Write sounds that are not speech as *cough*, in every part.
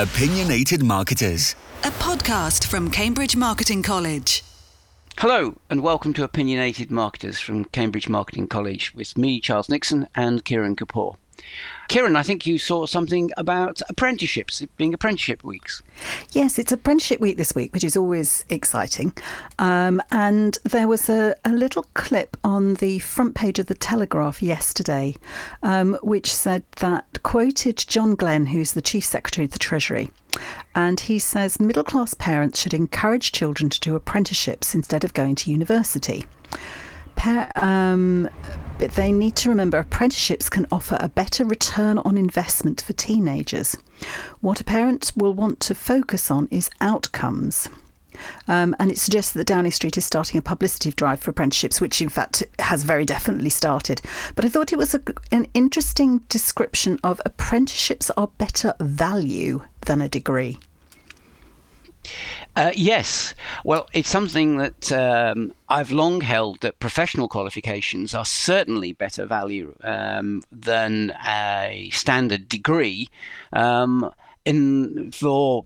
Opinionated Marketers. a podcast from Cambridge Marketing College. Hello, and welcome to Opinionated Marketers from Cambridge Marketing College with me, Charles Nixon, and Kiran Kapur. Kiran, I think you saw something about apprenticeships, being apprenticeship weeks. Yes, it's apprenticeship week this week, which is always exciting. Um, and there was a, a little clip on the front page of the Telegraph yesterday, um, which said that quoted John Glen, who's the Chief Secretary of the Treasury. And he says middle class parents should encourage children to do apprenticeships instead of going to university. Pa- um, but they need to remember apprenticeships can offer a better return on investment for teenagers. What a parent will want to focus on is outcomes. Um, and it suggests that Downing Street is starting a publicity drive for apprenticeships, which in fact has very definitely started. But I thought it was a, an interesting description of apprenticeships are better value than a degree. Uh, yes. Well, it's something that um, I've long held that professional qualifications are certainly better value um, than a standard degree um, in for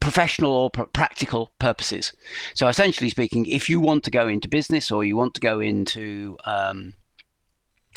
professional or pr- practical purposes. So, essentially speaking, if you want to go into business or you want to go into um,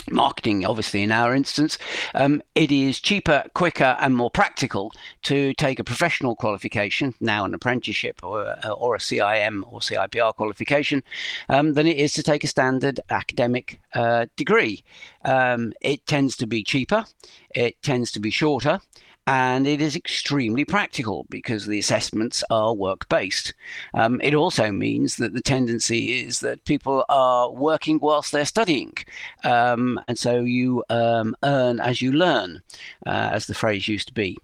marketing, obviously, in our instance, um, it is cheaper, quicker, and more practical to take a professional qualification, now an apprenticeship or, a- or a CIM or CIPR qualification, um, than it is to take a standard academic uh, degree. Um, it tends to be cheaper, it tends to be shorter. And it is extremely practical because the assessments are work based. Um, it also means that the tendency is that people are working whilst they're studying. Um, and so you um, earn as you learn, uh, as the phrase used to be.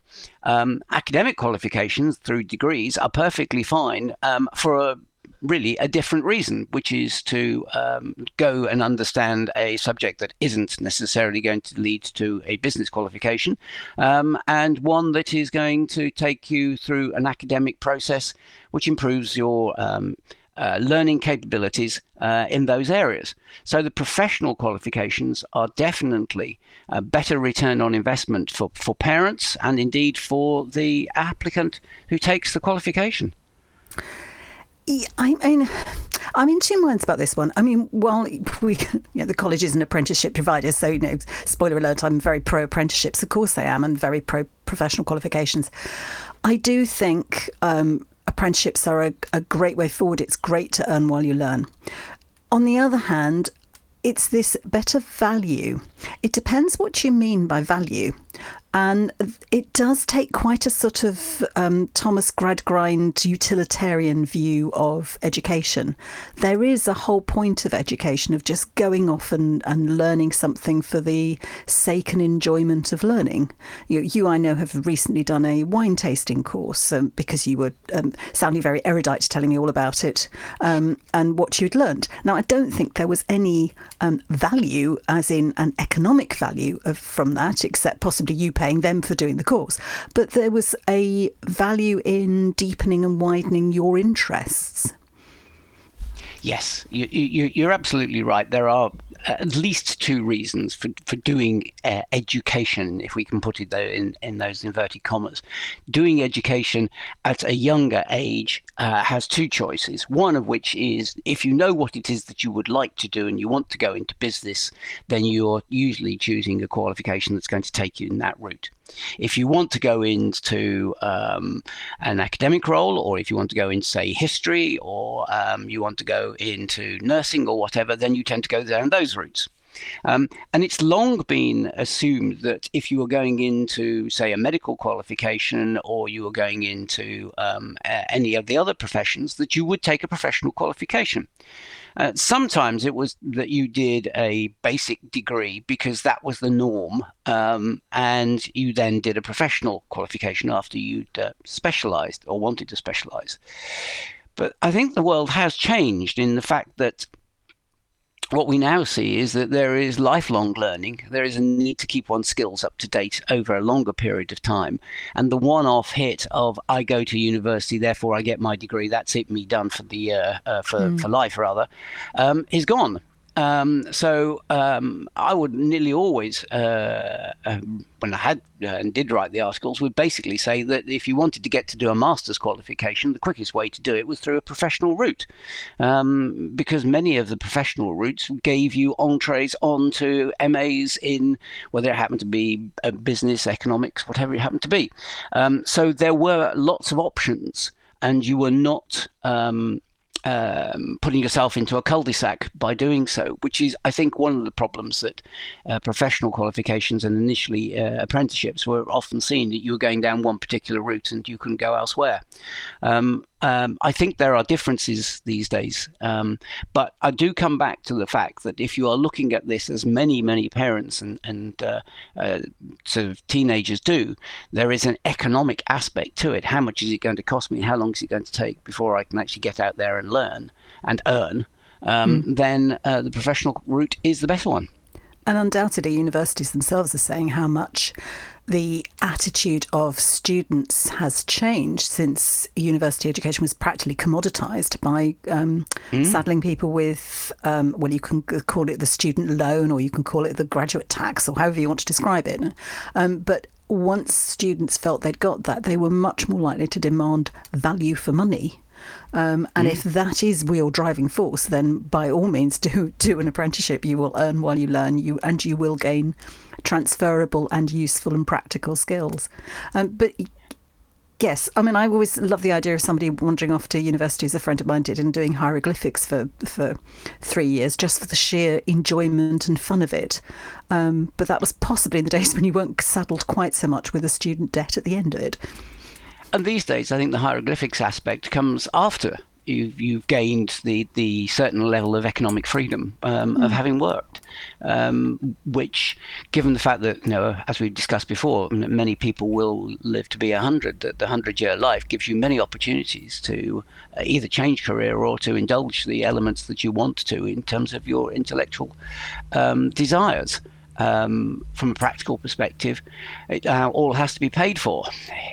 Um, academic qualifications through degrees are perfectly fine um, for a really a different reason, which is to um, go and understand a subject that isn't necessarily going to lead to a business qualification, um, and one that is going to take you through an academic process which improves your um, uh, learning capabilities uh, in those areas. So the professional qualifications are definitely a better return on investment for, for parents and indeed for the applicant who takes the qualification. Yeah, I mean, I'm in two minds about this one. I mean, while we, *laughs* you know, the college is an apprenticeship provider, so you know, spoiler alert, I'm very pro apprenticeships. Of course, I am, and very pro professional qualifications. I do think um, apprenticeships are a, a great way forward. It's great to earn while you learn. On the other hand, it's this better value. It depends what you mean by value. And it does take quite a sort of um, Thomas Gradgrind utilitarian view of education. There is a whole point of education of just going off and, and learning something for the sake and enjoyment of learning. You, you I know, have recently done a wine tasting course um, because you were um, sounding very erudite telling me all about it um, and what you'd learned. Now, I don't think there was any um, value, as in an economic value, of, from that, except possibly you paying them for doing the course. But there was a value in deepening and widening your interests. Yes, you, you, you're absolutely right. There are at least two reasons for, for doing uh, education, if we can put it though in, in those inverted commas. Doing education at a younger age uh, has two choices. One of which is if you know what it is that you would like to do and you want to go into business, then you're usually choosing a qualification that's going to take you in that route. If you want to go into um, an academic role, or if you want to go into, say, history, or um, you want to go into nursing or whatever, then you tend to go down those routes. Um, and it's long been assumed that if you were going into, say, a medical qualification or you were going into um, any of the other professions, that you would take a professional qualification. Uh, sometimes it was that you did a basic degree because that was the norm, um, and you then did a professional qualification after you'd uh, specialized or wanted to specialize. But I think the world has changed in the fact that what we now see is that there is lifelong learning. There is a need to keep one's skills up to date over a longer period of time. And the one off hit of I go to university, therefore I get my degree, that's it, me done for the uh, uh, for, for life rather, um, is gone. Um, so um, I would nearly always, uh, um, when I had uh, and did write the articles, would basically say that if you wanted to get to do a master's qualification, the quickest way to do it was through a professional route, um, because many of the professional routes gave you entrees onto MAs in whether it happened to be uh, business, economics, whatever it happened to be. Um, so there were lots of options, and you were not um, um, putting yourself into a cul-de-sac by doing so, which is, I think, one of the problems that uh, professional qualifications and initially uh, apprenticeships were often seen that you were going down one particular route and you couldn't go elsewhere. Um, um, I think there are differences these days, um, but I do come back to the fact that if you are looking at this as many, many parents and, and uh, uh, sort of teenagers do, there is an economic aspect to it. How much is it going to cost me? How long is it going to take before I can actually get out there and learn and earn? Um, mm. Then uh, the professional route is the better one. And undoubtedly, universities themselves are saying how much the attitude of students has changed since university education was practically commoditized by um, mm. saddling people with, um, well, you can call it the student loan or you can call it the graduate tax or however you want to describe it. Um, but once students felt they'd got that, they were much more likely to demand value for money. Um, and mm. if that is your driving force, then by all means *laughs* do do an apprenticeship. You will earn while you learn, you and you will gain transferable and useful and practical skills. Um, but Yes, I mean, I always love the idea of somebody wandering off to university, as a friend of mine did, and doing hieroglyphics for for three years, just for the sheer enjoyment and fun of it. Um, but that was possibly in the *laughs* days when you weren't saddled quite so much with a student debt at the end of it. And these days, I think the hieroglyphics aspect comes after you've, you've gained the, the certain level of economic freedom um, mm. of having worked, um, which, given the fact that, you know, as we discussed before, many people will live to be 100, that the 100 year life gives you many opportunities to uh, either change career or to indulge the elements that you want to in terms of your intellectual um, desires um, from a practical perspective, it uh, all has to be paid for.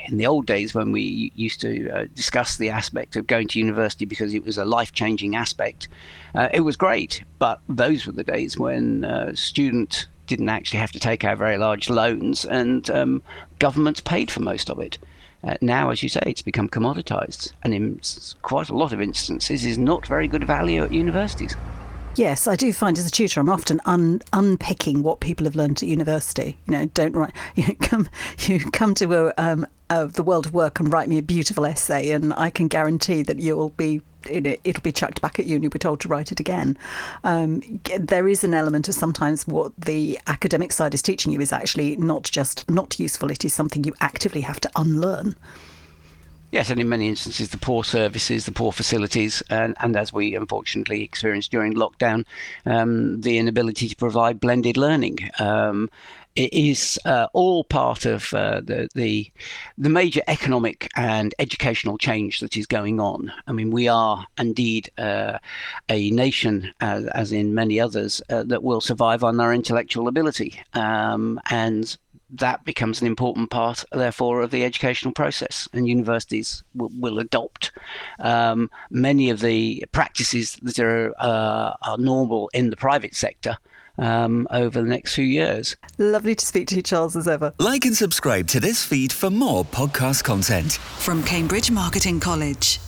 In the old days, when we used to uh, discuss the aspect of going to university because it was a life changing aspect, uh, it was great. But those were the days when uh, students didn't actually have to take out very large loans and um, governments paid for most of it. Uh, now, as you say, it's become commoditized, and in quite a lot of instances, is not very good value at universities. Yes, I do find as a tutor, I'm often un- unpicking what people have learned at university. You know, don't write. *laughs* You come, you come to a, um, uh, the world of work and write me a beautiful essay, and I can guarantee that you'll be. It'll be chucked back at you, and you'll be told to write it again. Um, there is an element of sometimes what the academic side is teaching you is actually not just not useful; it is something you actively have to unlearn. Yes, and in many instances, the poor services, the poor facilities, and, and as we unfortunately experienced during lockdown, um, the inability to provide blended learning. Um, it is uh, all part of uh, the, the the major economic and educational change that is going on. I mean, we are indeed uh, a nation, as, as, in many others, uh, that will survive on our intellectual ability, um, and that becomes an important part, therefore, of the educational process. And universities will, will adopt um, many of the practices that are, uh, are normal in the private sector. Um, over the next few years. Lovely to speak to you, Charles, as ever. Like and subscribe to this feed for more podcast content from Cambridge Marketing College.